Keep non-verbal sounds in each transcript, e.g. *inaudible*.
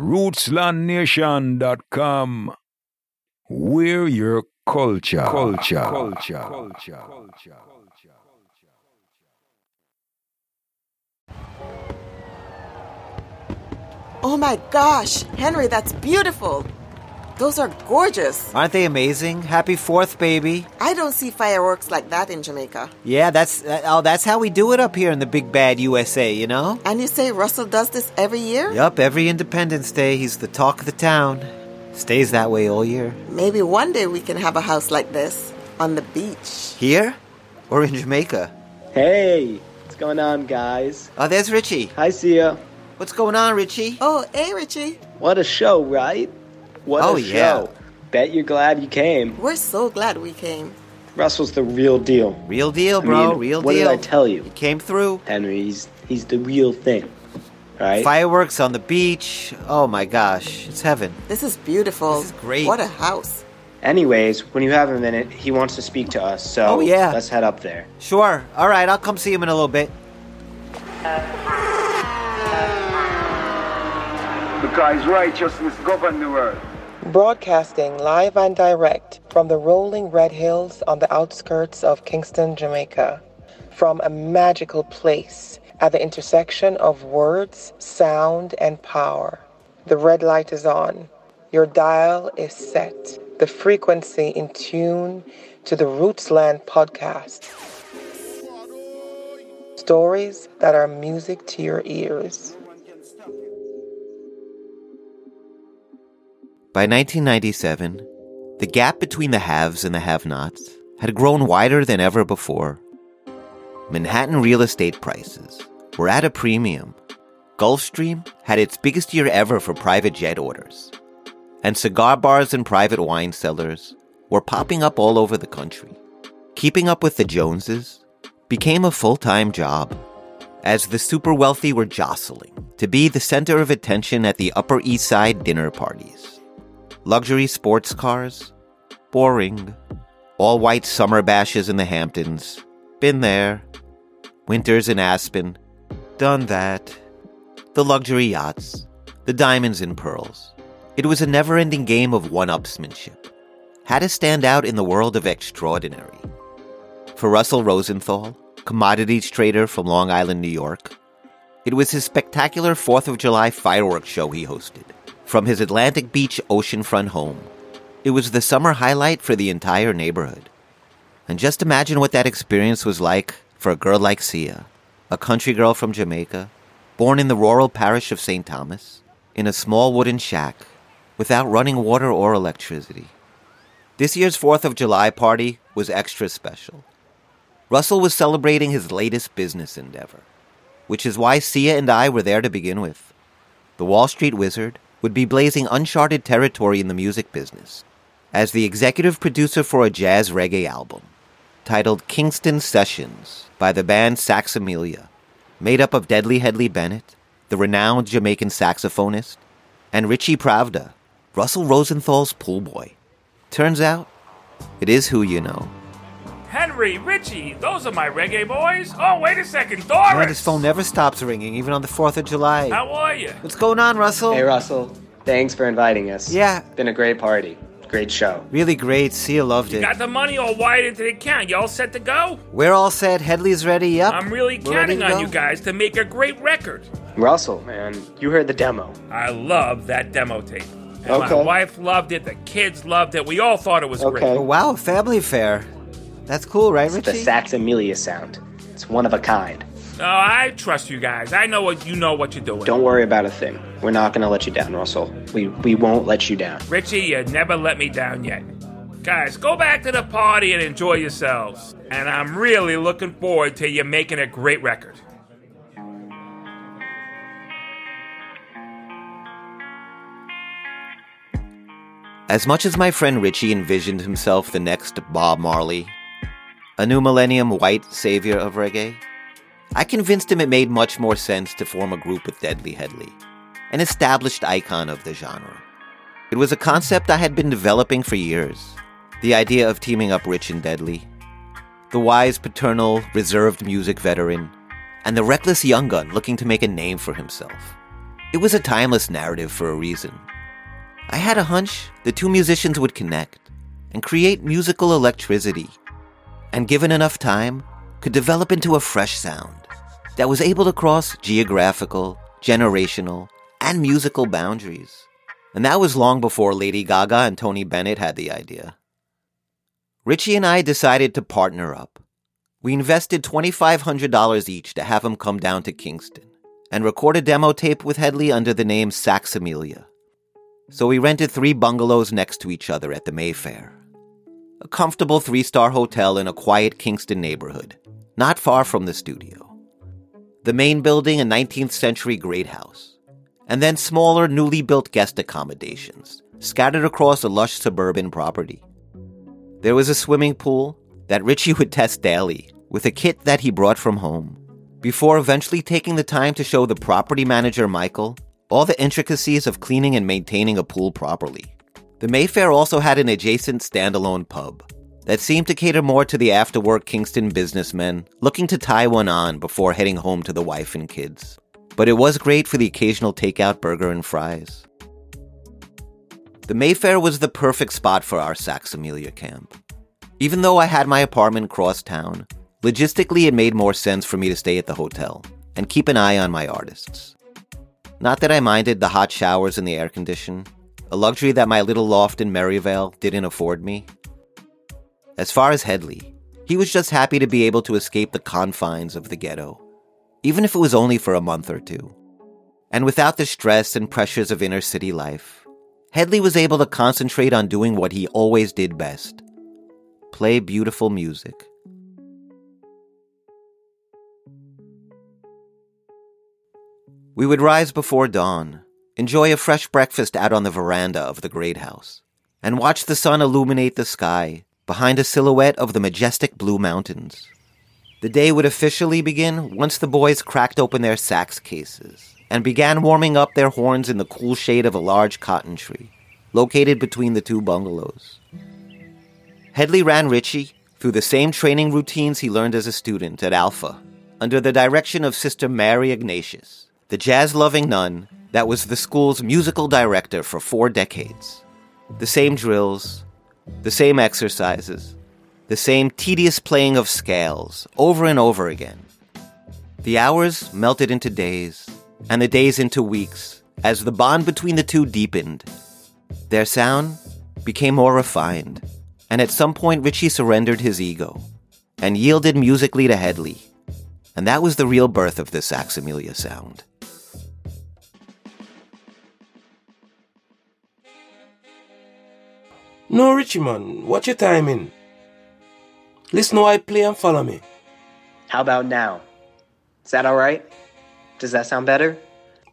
rootslandnation.com. We're your culture. Culture. Culture. Culture. Culture. Oh my gosh, Henry, that's beautiful. Those are gorgeous. Aren't they amazing? Happy 4th, baby. I don't see fireworks like that in Jamaica. Yeah, that's uh, oh, that's how we do it up here in the big bad USA, you know? And you say Russell does this every year? Yup, every Independence Day he's the talk of the town. Stays that way all year. Maybe one day we can have a house like this on the beach. Here or in Jamaica? Hey, what's going on, guys? Oh, there's Richie. Hi, Sia. What's going on, Richie? Oh, hey, Richie. What a show, right? What Oh, a yeah. Bet you're glad you came. We're so glad we came. Russell's the real deal. Real deal, I bro. mean, Real what deal. What did I tell you? He came through. Henry, he's, he's the real thing. Right? Fireworks on the beach. Oh my gosh, it's heaven. This is beautiful. This is great. What a house. Anyways, when you have a minute, he wants to speak to us, so Oh, yeah. let's head up there. Sure. All right, I'll come see him in a little bit. Because righteousness govern the world. Broadcasting live and direct from the rolling red hills on the outskirts of Kingston, Jamaica. From a magical place at the intersection of words, sound, and power. The red light is on. Your dial is set. The frequency in tune to the Rootsland podcast. Stories that are music to your ears. By 1997, the gap between the haves and the have nots had grown wider than ever before. Manhattan real estate prices were at a premium. Gulfstream had its biggest year ever for private jet orders. And cigar bars and private wine cellars were popping up all over the country. Keeping up with the Joneses became a full time job as the super wealthy were jostling to be the center of attention at the Upper East Side dinner parties luxury sports cars, boring, all white summer bashes in the Hamptons, been there, winters in Aspen, done that, the luxury yachts, the diamonds and pearls. It was a never ending game of one upsmanship. How to stand out in the world of extraordinary. For Russell Rosenthal, commodities trader from Long Island, New York, it was his spectacular 4th of July fireworks show he hosted from his Atlantic Beach oceanfront home. It was the summer highlight for the entire neighborhood. And just imagine what that experience was like for a girl like Sia, a country girl from Jamaica, born in the rural parish of St. Thomas, in a small wooden shack, without running water or electricity. This year's 4th of July party was extra special. Russell was celebrating his latest business endeavor, which is why Sia and I were there to begin with. The Wall Street Wizard would be blazing uncharted territory in the music business as the executive producer for a jazz reggae album titled Kingston Sessions by the band Saxsemilla, made up of Deadly Headley Bennett, the renowned Jamaican saxophonist, and Richie Prafder, Russell Rosenthal's pool boy. Turns out, it is who you know. Henry, Richie, those are my reggae boys. Oh, wait a second, Man, Doris. his phone never stops ringing, even on the 4th of July. How are you? What's going on, Russell? Hey, Russell. Thanks for inviting us. Yeah. Been a great party. Great show. Really great. Sia loved it. Got the money all wired into the account. You all set to go? We're all set. Headley's ready. Yep. I'm really We're counting on go. you guys to make a great record. Russell, man, you heard the demo. I love that demo tape. And my wife loved it. The kids loved it. We all thought it was Okay. Oh, great. wow, family affair. That's cool, right, It's the Saxsemilla sound. It's one of a kind. No, I trust you guys. I know what you know what you're doing. Don't worry about a thing. We're not going to let you down, Russell. We, we won't let you down. Richie, you never let me down yet. Guys, go back to the party and enjoy yourselves. And I'm really looking forward to you making a great record. As much as my friend Richie envisioned himself the next Bob Marley, a new millennium white savior of reggae, I convinced him it made much more sense to form a group with Deadly Headley, an established icon of the genre. It was a concept I had been developing for years the idea of teaming up Rich and Deadly, the wise, paternal, reserved music veteran, and the reckless young gun looking to make a name for himself. It was a timeless narrative for a reason. I had a hunch the two musicians would connect and create musical electricity, and given enough time, could develop into a fresh sound that was able to cross geographical, generational, and musical boundaries. And that was long before Lady Gaga and Tony Bennett had the idea. Richie and I decided to partner up. We invested $2,500 each to have him come down to Kingston and record a demo tape with Headley under the name Saxsemilla. So we rented three bungalows next to each other at the Mayfair. A comfortable three star hotel in a quiet Kingston neighborhood, not far from the studio. The main building, a 19th century great house, and then smaller, newly built guest accommodations scattered across a lush suburban property. There was a swimming pool that Richie would test daily with a kit that he brought from home, before eventually taking the time to show the property manager, Michael, all the intricacies of cleaning and maintaining a pool properly. The Mayfair also had an adjacent standalone pub that seemed to cater more to the after work Kingston businessmen looking to tie one on before heading home to the wife and kids. But it was great for the occasional takeout burger and fries. The Mayfair was the perfect spot for our Saxsemilla camp. Even though I had my apartment cross town, logistically it made more sense for me to stay at the hotel and keep an eye on my artists. Not that I minded the hot showers and the air condition, a luxury that my little loft in Merivale didn't afford me. As far as Headley, he was just happy to be able to escape the confines of the ghetto, even if it was only for a month or two. And without the stress and pressures of inner city life, Headley was able to concentrate on doing what he always did best play beautiful music. We would rise before dawn, enjoy a fresh breakfast out on the veranda of the great house, and watch the sun illuminate the sky behind a silhouette of the majestic blue mountains. The day would officially begin once the boys cracked open their sax cases and began warming up their horns in the cool shade of a large cotton tree located between the two bungalows. Headley ran Richie through the same training routines he learned as a student at Alpha under the direction of Sister Mary Ignatius, the jazz loving nun that was the school's musical director for four decades. The same drills, the same exercises, the same tedious playing of scales over and over again. The hours melted into days, and the days into weeks as the bond between the two deepened. Their sound became more refined, and at some point Richie surrendered his ego and yielded musically to Headley. And that was the real birth of the Saxsemilla sound. No, Richie man, watch your timing. Listen how I play and follow me. How about now? Is that all right? Does that sound better?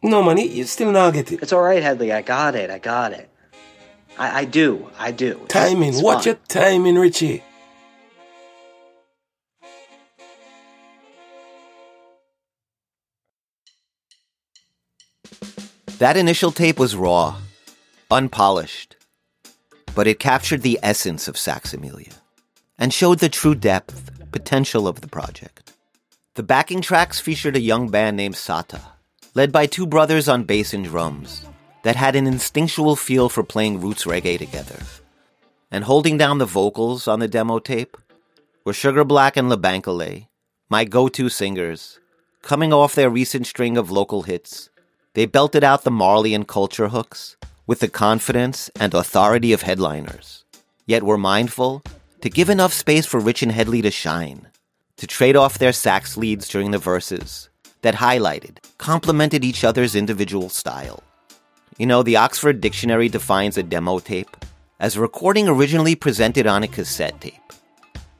No, man, you still not get it. It's all right, Headley. I got it. I got it. I, I do. I do. Timing. It's Watch fine. your timing, Richie. That initial tape was raw, unpolished, but it captured the essence of Saxsemilla and showed the true depth, potential of the project. The backing tracks featured a young band named Sata, led by two brothers on bass and drums, that had an instinctual feel for playing roots reggae together. And holding down the vocals on the demo tape were Sugar Black and LeBankole, my go to singers, coming off their recent string of local hits. They belted out the Marley and culture hooks with the confidence and authority of headliners, yet were mindful to give enough space for Rich and Headley to shine, to trade off their sax leads during the verses that highlighted, complemented each other's individual style. You know, the Oxford Dictionary defines a demo tape as a recording originally presented on a cassette tape,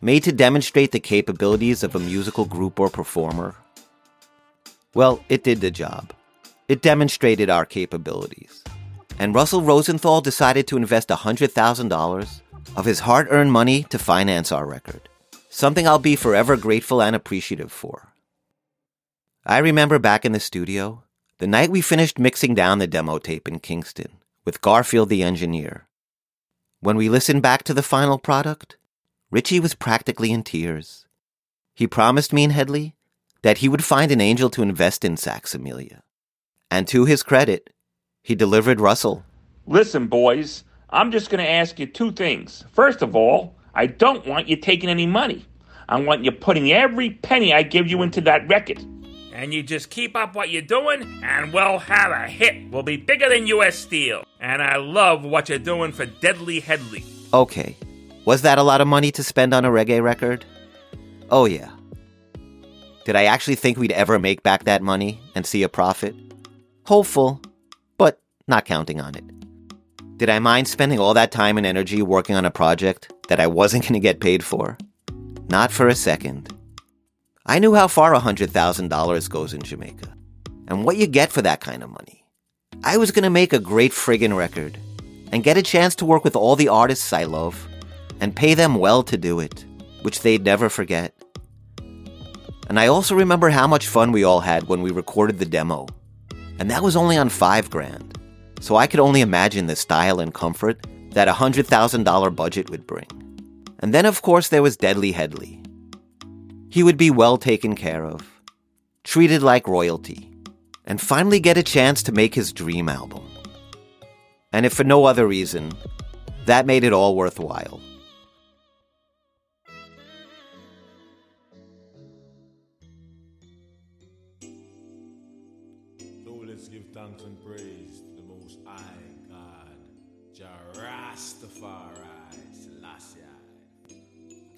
made to demonstrate the capabilities of a musical group or performer. Well, it did the job. It demonstrated our capabilities. And Russell Rosenthal decided to invest $100,000 of his hard earned money to finance our record, something I'll be forever grateful and appreciative for. I remember back in the studio, the night we finished mixing down the demo tape in Kingston with Garfield the engineer. When we listened back to the final product, Richie was practically in tears. He promised me and Headley that he would find an angel to invest in Saxsemilla, And to his credit, he delivered Russell. Listen, boys, I'm just going to ask you two things. First of all, I don't want you taking any money. I want you putting every penny I give you into that record. And you just keep up what you're doing, and we'll have a hit. We'll be bigger than U.S. Steel. And I love what you're doing for Deadly Headley. Okay, was that a lot of money to spend on a reggae record? Oh, yeah. Did I actually think we'd ever make back that money and see a profit? Hopeful, but not counting on it. Did I mind spending all that time and energy working on a project that I wasn't *laughs* going to get paid for? Not for a second. I knew how far $100,000 goes in Jamaica and what you get for that kind of money. I was going to make a great friggin' record and get a chance to work with all the artists I love and pay them well to do it, which they'd never forget. And I also remember how much fun we all had when we recorded the demo. And that was only on five grand. So I could only imagine the style and comfort that a $100,000 budget would bring. And then, of course, there was Deadly Headley. He would be well taken care of, treated like royalty, and finally get a chance to make his dream album. And if for no other reason, that made it all worthwhile.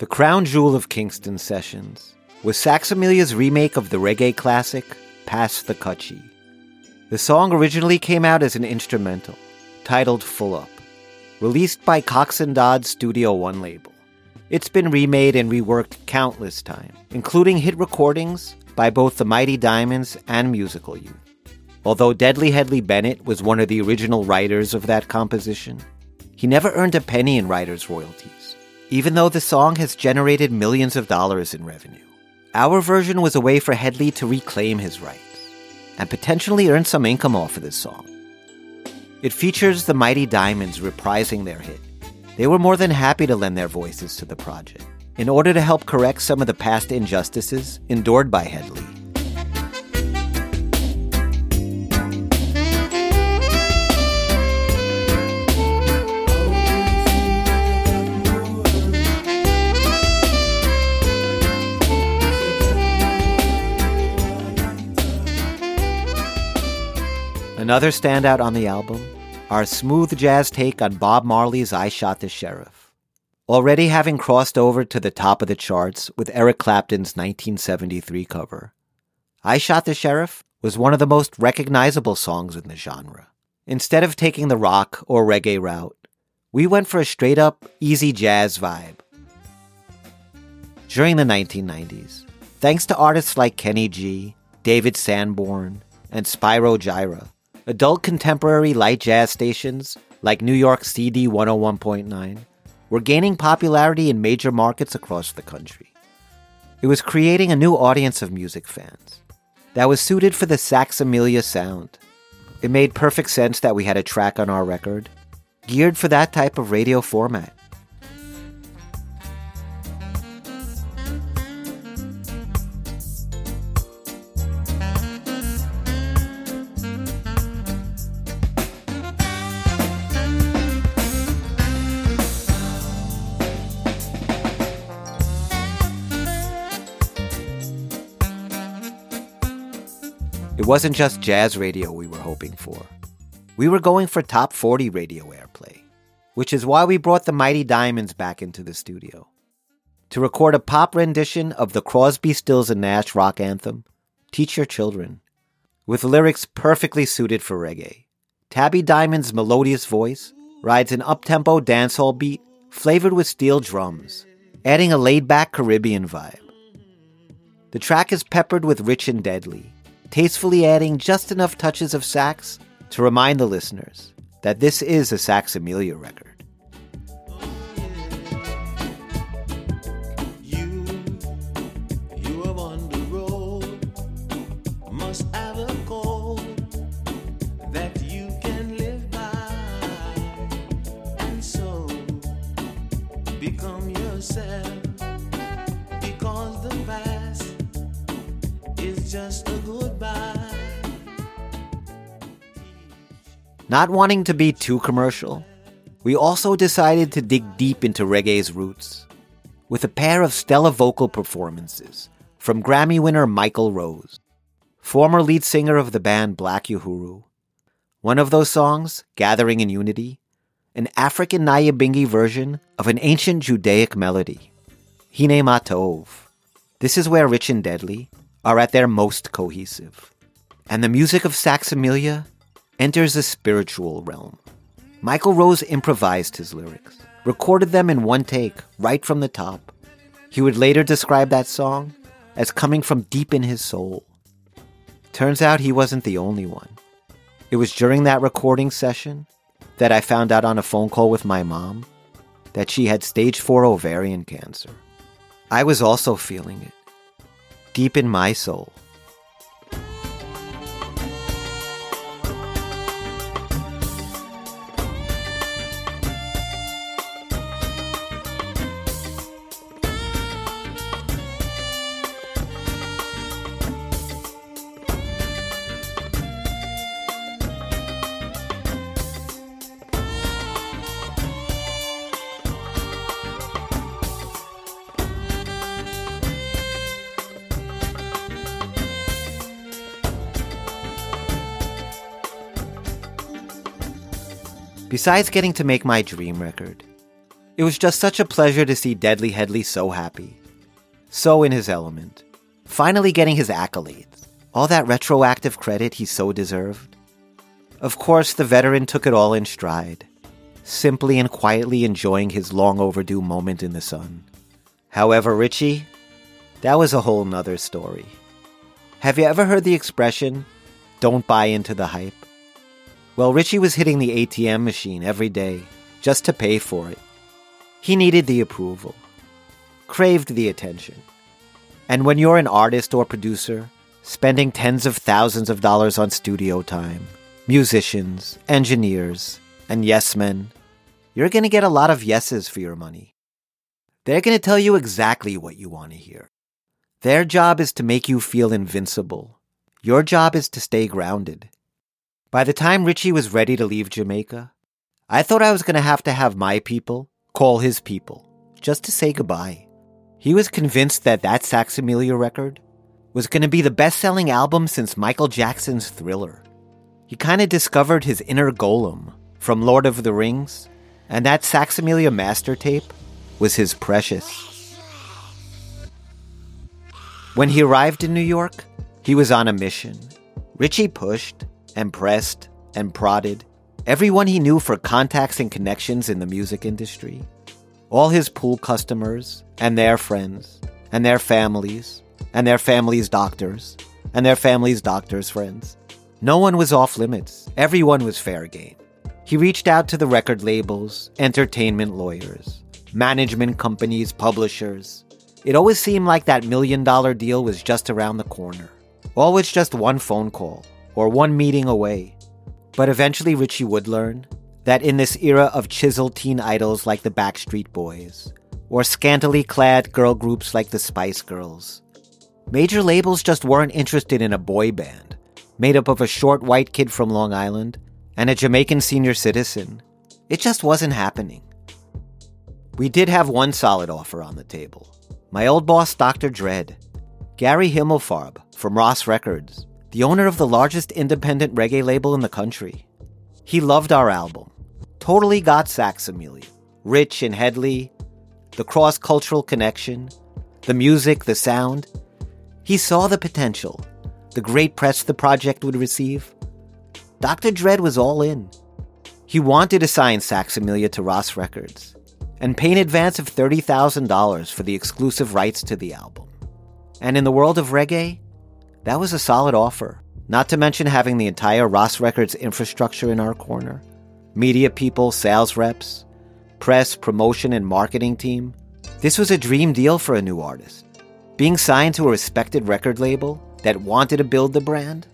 The crown jewel of Kingston Sessions was Saxsemilla's remake of the reggae classic, Pass the Cutchie. The song originally came out as an instrumental, titled Full Up, released by Coxsone Dodd's Studio One label. It's been remade and reworked countless times, including hit recordings by both the Mighty Diamonds and Musical Youth. Although Deadly Headley Bennett was one of the original writers of that composition, he never earned a penny in writer's royalties, even though the song has generated millions of dollars in revenue. Our version was a way for Headley to reclaim his rights and potentially earn some income off of this song. It features the Mighty Diamonds reprising their hit. They were more than happy to lend their voices to the project in order to help correct some of the past injustices endured by Headley. Another standout on the album, our smooth jazz take on Bob Marley's I Shot the Sheriff. Already having crossed over to the top of the charts with Eric Clapton's 1973 cover, I Shot the Sheriff was one of the most recognizable songs in the genre. Instead of taking the rock or reggae route, we went for a straight up, easy jazz vibe. During the 1990s, thanks to artists like Kenny G, David Sanborn, and Spyro Gyra, adult contemporary light jazz stations like New York CD 101.9 were gaining popularity in major markets across the country. It was creating a new audience of music fans that was suited for the Saxamelia sound. It made perfect sense that we had a track on our record geared for that type of radio format. Wasn't just jazz radio we were hoping for. We were going for top 40 radio airplay, which is why we brought the Mighty Diamonds back into the studio to record a pop rendition of the Crosby, Stills, and Nash rock anthem, Teach Your Children, with lyrics perfectly suited for reggae. Tabby Diamond's melodious voice rides an uptempo dancehall beat flavored with steel drums, adding a laid back Caribbean vibe. The track is peppered with rich and deadly, tastefully adding just enough touches of sax to remind the listeners that this is a Saxsemilla record. Not wanting to be too commercial, we also decided to dig deep into reggae's roots with a pair of stellar vocal performances from Grammy winner Michael Rose, former lead singer of the band Black Uhuru. One of those songs, Gathering in Unity, an African Nyabingi version of an ancient Judaic melody, Hine Matov. This is where Rich and Deadly are at their most cohesive. And the music of Saxsemilla enters a spiritual realm. Michael Rose improvised his lyrics, recorded them in one take, right from the top. He would later describe that song as coming from deep in his soul. Turns out he wasn't the only one. It was during that recording session that I found out on a phone call with my mom that she had stage 4 ovarian cancer. I was also feeling it, deep in my soul. Besides getting to make my dream record, it was just such a pleasure to see Deadly Headley so happy, so in his element, finally getting his accolades, all that retroactive credit he so deserved. Of course, the veteran took it all in stride, simply and quietly enjoying his long overdue moment in the sun. However, Richie, that was a whole nother story. Have you ever heard the expression, don't buy into the hype? Well, Richie was hitting the ATM machine every day just to pay for it. He needed the approval, craved the attention. And when you're an artist or producer, spending tens of thousands of dollars on studio time, musicians, engineers, and yes men, you're going to get a lot of yeses for your money. They're going to tell you exactly what you want to hear. Their job is to make you feel invincible. Your job is to stay grounded. By the time Richie was ready to leave Jamaica, I thought I was going to have to have my people call his people just to say goodbye. He was convinced that that Saxsemilla record was going to be the best selling album since Michael Jackson's Thriller. He kind of discovered his inner Gollum from Lord of the Rings, and that Saxsemilla master tape was his precious. When he arrived in New York, he was on a mission. Richie pushed, and pressed and prodded everyone he knew for contacts and connections in the music industry, all his pool customers and their friends and their families and their families' doctors and their families' doctors' friends. No one was off limits. Everyone was fair game. He reached out to the record labels, entertainment lawyers, management companies, publishers. It always seemed like that million dollar deal was just around the corner. Always just one phone call or one meeting away. But eventually, Richie would learn that in this era of chiseled teen idols like the Backstreet Boys, or scantily clad girl groups like the Spice Girls, major labels just weren't interested in a boy band made up of a short white kid from Long Island and a Jamaican senior citizen. It just wasn't happening. We did have one solid offer on the table. My old boss, Dr. Dread, Gary Himelfarb from RAS Records, the owner of the largest independent reggae label in the country. He loved our album, totally got Saxsemilla, Rich and Headley, the cross cultural connection, the music, the sound. He saw the potential, the great press the project would receive. Dr. Dread was all in. He wanted to sign Saxsemilla to RAS Records and pay an advance of $30,000 for the exclusive rights to the album. And in the world of reggae, that was a solid offer, not to mention having the entire RAS Records infrastructure in our corner media people, sales reps, press, promotion, and marketing team. This was a dream deal for a new artist. Being signed to a respected record label that wanted to build the brand.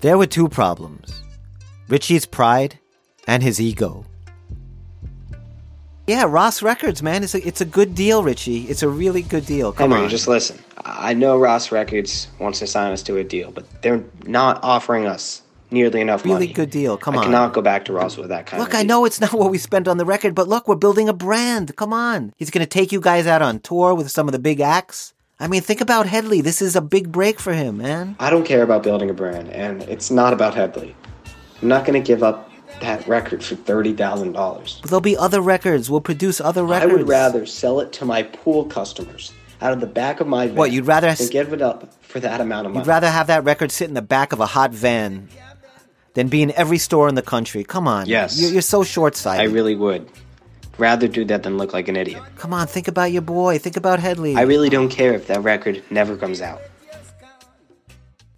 There were two problems Richie's pride and his ego. Yeah, RAS Records, man, it's a, it's a good deal, Richie. It's a really good deal. Come Henry, on. just listen. I know RAS Records wants to sign us to a deal, but they're not offering us nearly enough Really money. good deal. Come I on. cannot go back to RAS with that kind Look, of I know it's not what we spent on the record, but look, we're building a brand. Come on. He's going to take you guys out on tour with some of the big acts. I mean, think about Headley. This is a big break for him, man. I don't care about building a brand, and it's not about Headley. I'm not going to give up that record for thirty thousand dollars. There'll be other records. We'll produce other records. I would rather sell it to my pool customers out of the back of my van. What, you'd rather than give it up for that amount of money? You'd rather have that record sit in the back of a hot van than be in every store in the country. Come on. Yes. You're, you're so short sighted. I really would. Rather do that than look like an idiot. Come on, think about your boy. Think about Headley. I really don't care if that record never comes out.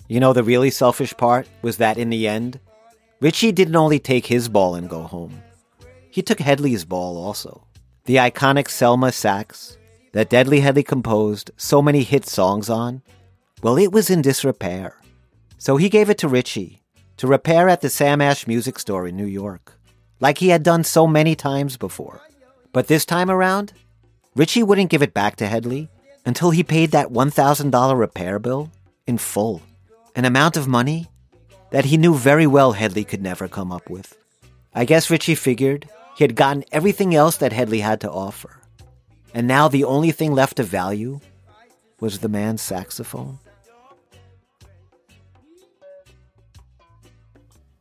You know, the really selfish part was that in the end, Richie didn't only take his ball and go home. He took Headley's ball also. The iconic Selmer sax that Deadly Headley composed so many hit songs on, well, it was in disrepair. So he gave it to Richie to repair at the Sam Ash Music Store in New York, like he had done so many times before. But this time around, Richie wouldn't give it back to Headley until he paid that $1,000 repair bill in full, an amount of money that he knew very well Headley could never come up with. I guess Richie figured he had gotten everything else that Headley had to offer, and now the only thing left of value was the man's saxophone.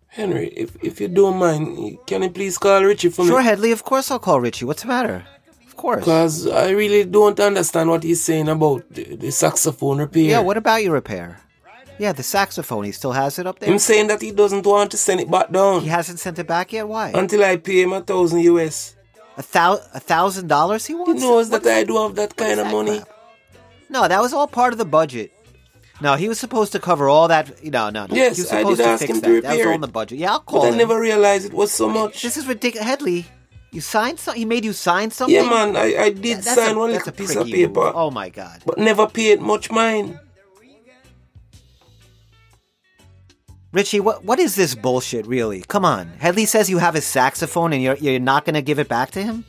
Henry, if, if you don't mind, can you please call Richie for Sure, me? Sure, Headley, of course I'll call Richie. What's the matter? Of course. Because I really don't understand what he's saying about the, the saxophone repair. Yeah, what about your repair? Yeah, the saxophone, he still has it up there? Him saying that he doesn't want to send it back down He hasn't sent it back yet? Why? until I pay him a thousand US. A thou a thousand dollars he wants. He knows What that I do have that kind of that money. crap? No, that was all part of the budget. No, he was supposed to cover all that. No, no, no. Yes, he was I supposed did to ask him to that. That was all in the budget. Yeah, I'll But call I never realized it was so much. This is ridiculous, Headley. You signed something. He made you sign something. Yeah, man, I, I did sign a- one little piece of pricky move. paper, Oh my god. but never paid much mine. Richie, what what is this bullshit? Really? Come on. Headley says you have his saxophone and you're you're not gonna give it back to him.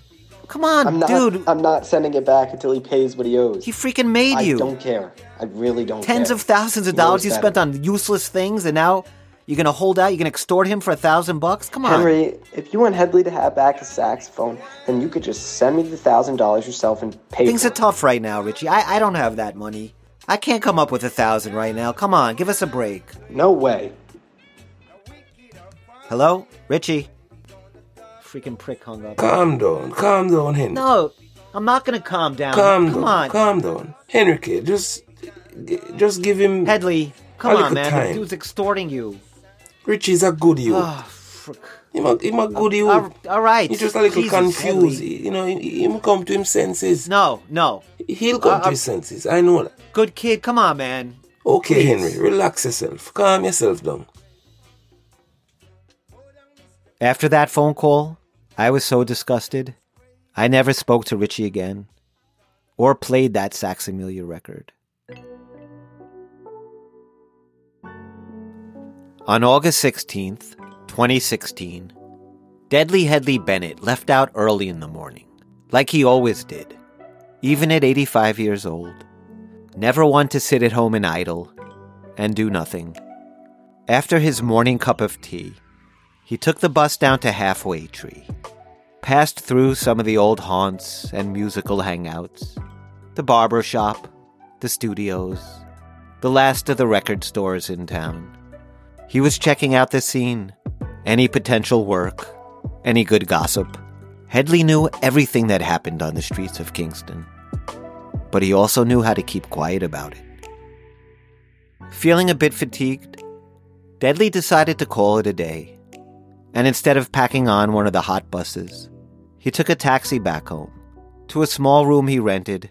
Come on, I'm not, dude. I'm not sending it back until he pays what he owes. He freaking made I you. I don't care. I really don't Tens care. of thousands of He dollars you better. spent on useless things, and now you're gonna hold out. You're gonna extort him for a thousand bucks. Come on. Henry, if you want Headley to have back his saxophone, then you could just send me the thousand dollars yourself and pay Things are tough right now, Richie. I, I don't have that money. I can't come up with a thousand right now. Come on, give us a break. No way. Hello, Richie. Freaking prick hung up. Calm down, calm down, Henry. No, I'm not gonna calm down. calm come down, on, calm down. Henrique, just, just give him. Headley. Come on, man. time. The dude's extorting you. Richie's a good youth. Oh, frick. Him a, him a good youth. All, all right. He's just a little Jesus, confused. Headley. You know, he, him come to his senses. No, no. He'll come Uh, to uh, his senses. I know that. Good kid. Come on, man. Okay, please. Henry, relax yourself. Calm yourself down. After that phone call, I was so disgusted. I never spoke to Richie again or played that Saxsemilla record. On August 16th, 2016, Deadly Headley Bennett left out early in the morning, like he always did, even at 85 years old. Never one to sit at home and idle and do nothing. After his morning cup of tea, he took the bus down to Halfway Tree, passed through some of the old haunts and musical hangouts, the barber shop, the studios, the last of the record stores in town. He was checking out the scene, any potential work, any good gossip. Headley knew everything that happened on the streets of Kingston, but he also knew how to keep quiet about it. Feeling a bit fatigued, Deadly decided to call it a day, and instead of packing on one of the hot buses, he took a taxi back home to a small room he rented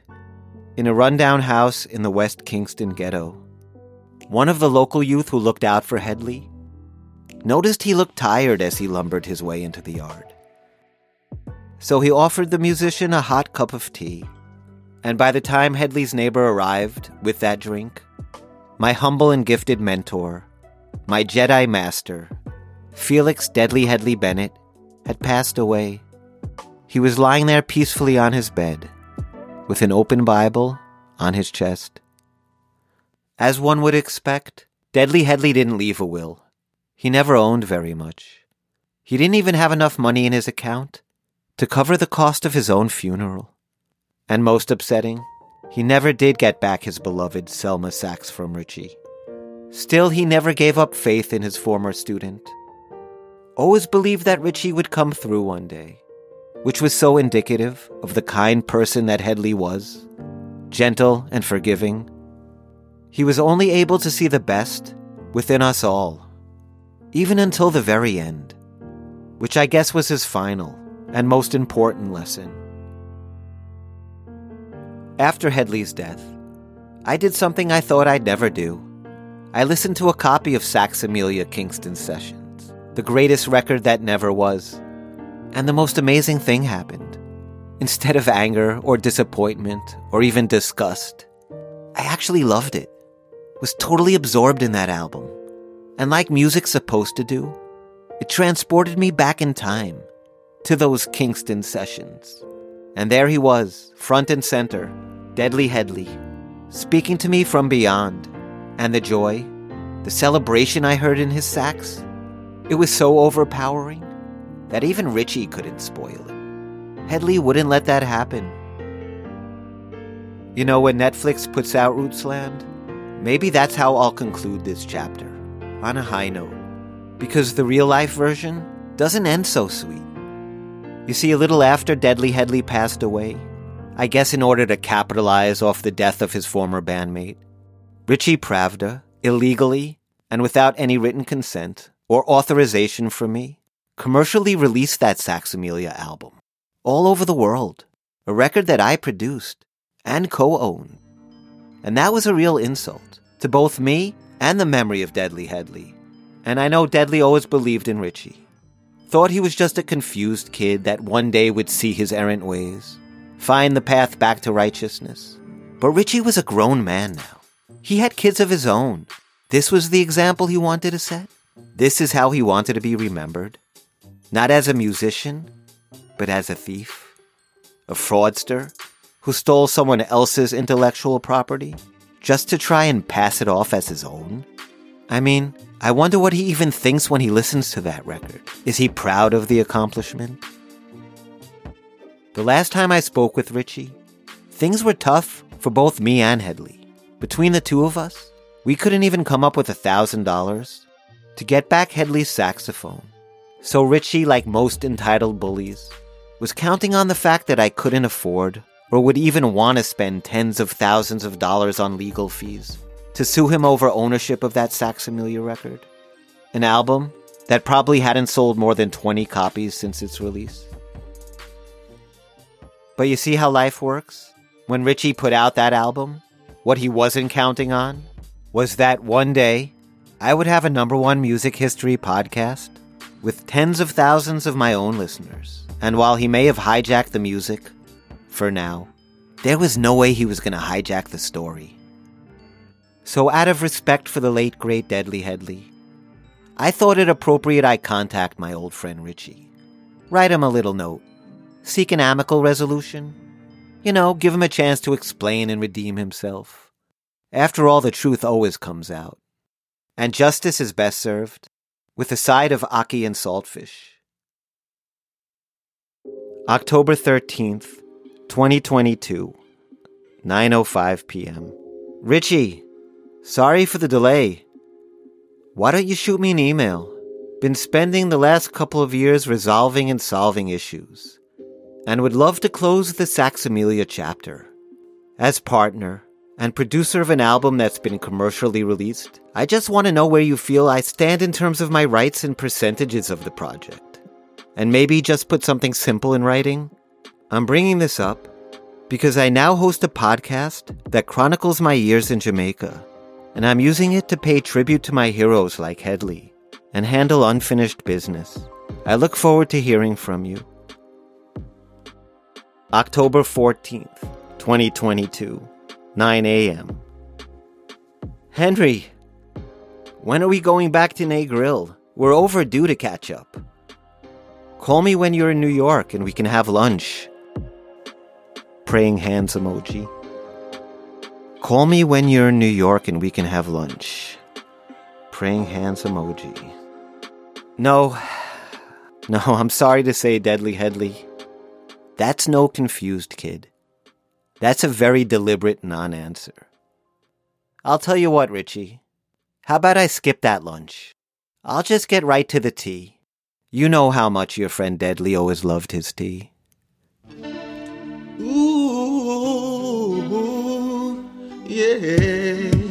in a rundown house in the West Kingston ghetto. One of the local youth who looked out for Headley noticed he looked tired as he lumbered his way into the yard. So he offered the musician a hot cup of tea, and by the time Headley's neighbor arrived with that drink, my humble and gifted mentor, my Jedi master, Felix Deadly Headley Bennett, had passed away. He was lying there peacefully on his bed, with an open Bible on his chest. As one would expect, Deadly Headley didn't leave a will. he never owned very much. He didn't even have enough money in his account to cover the cost of his own funeral. And most upsetting, he never did get back his beloved Selmer sax from Richie. Still, he never gave up faith in his former student. Always believed that Richie would come through one day, which was so indicative of the kind person that Headley was gentle and forgiving. He was only able to see the best within us all, even until the very end, which I guess was his final and most important lesson. After Headley's death, I did something I thought I'd never do. I listened to a copy of Saxsemilla Kingston's Sessions, the greatest record that never was. And the most amazing thing happened. Instead of anger or disappointment or even disgust, I actually loved it. Was totally absorbed in that album. And like music's supposed to do, it transported me back in time to those Kingston sessions. And there he was, front and center, Deadly Headley, speaking to me from beyond. And the joy, the celebration I heard in his sax, it was so overpowering that even Richie couldn't spoil it. Headley wouldn't let that happen. You know, when Netflix puts out Rootsland, maybe that's how I'll conclude this chapter, on a high note. Because the real life version doesn't end so sweet. You see, a little after Deadly Headley passed away, I guess in order to capitalize off the death of his former bandmate, Richie Prafder, illegally and without any written consent or authorization from me, commercially released that Saxsemilla album all over the world, a record that I produced and co owned. And that was a real insult to both me and the memory of Deadly Headley. And I know Deadly always believed in Richie thought he was just a confused kid that one day would see his errant ways, find the path back to righteousness. But Richie was a grown man now. He had kids of his own. This was the example he wanted to set. This is how he wanted to be remembered. Not as a musician, but as a thief, a fraudster who stole someone else's intellectual property just to try and pass it off as his own. I mean, I wonder what he even thinks when he listens to that record. Is he proud of the accomplishment? The last time I spoke with Richie, things were tough for both me and Headley. Between the two of us, we couldn't even come up with a thousand dollars to get back Headley's saxophone. So Richie, like most entitled bullies, was counting on the fact that I couldn't afford or would even want to spend tens of thousands of dollars on legal fees to sue him over ownership of that Saxsemilla record. An album that probably hadn't sold more than 20 copies since its release. But you see how life works? When Richie put out that album, what he wasn't counting on was that one day I would have a number one music history podcast with tens of thousands of my own listeners. And while he may have hijacked the music, for now, there was no way he was going to hijack the story. So, out of respect for the late great Deadly Headley, I thought it appropriate I contact my old friend Richie. Write him a little note. Seek an amicable resolution. You know, give him a chance to explain and redeem himself. After all, the truth always comes out. And justice is best served with a side of ackee and saltfish. October 13th, 2022, 9:05 p.m. Richie, Sorry for the delay. Why don't you shoot me an email? Been spending the last couple of years resolving and solving issues, and would love to close the Saxsemilla chapter. As partner and producer of an album that's been commercially released, I just want to know where you feel I stand in terms of my rights and percentages of the project. And maybe just put something simple in writing. I'm bringing this up because I now host a podcast that chronicles my years in Jamaica and I'm using it to pay tribute to my heroes like Headley and handle unfinished business. I look forward to hearing from you. October 14th, 2022, 9 a.m. Henry, when are we going back to Grill? We're overdue to catch up. Call me when you're in New York and we can have lunch. Praying hands emoji. Call me when you're in New York and we can have lunch. Praying hands emoji. No. *sighs* No, I'm sorry to say, Deadly Headley. That's no confused kid. That's a very deliberate non answer. I'll tell you what, Richie. How about I skip that lunch? I'll just get right to the tea. You know how much your friend Deadly always loved his tea. Ooh, yeah.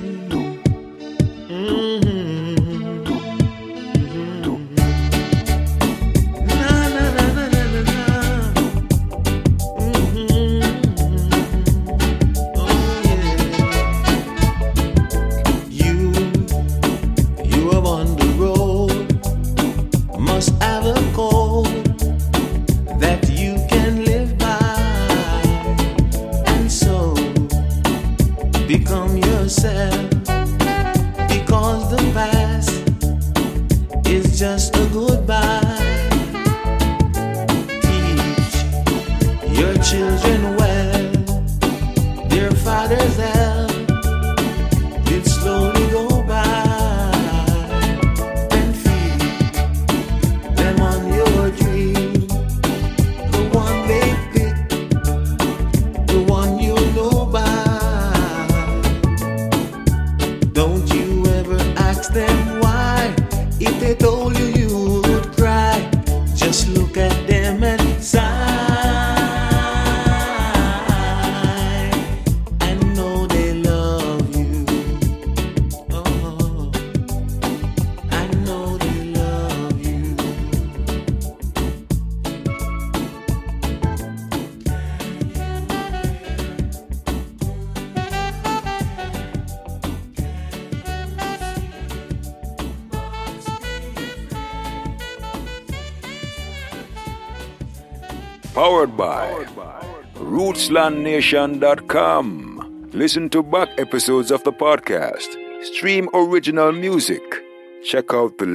RootslandNation.com. Listen to back episodes of the podcast. Stream original music. Check out the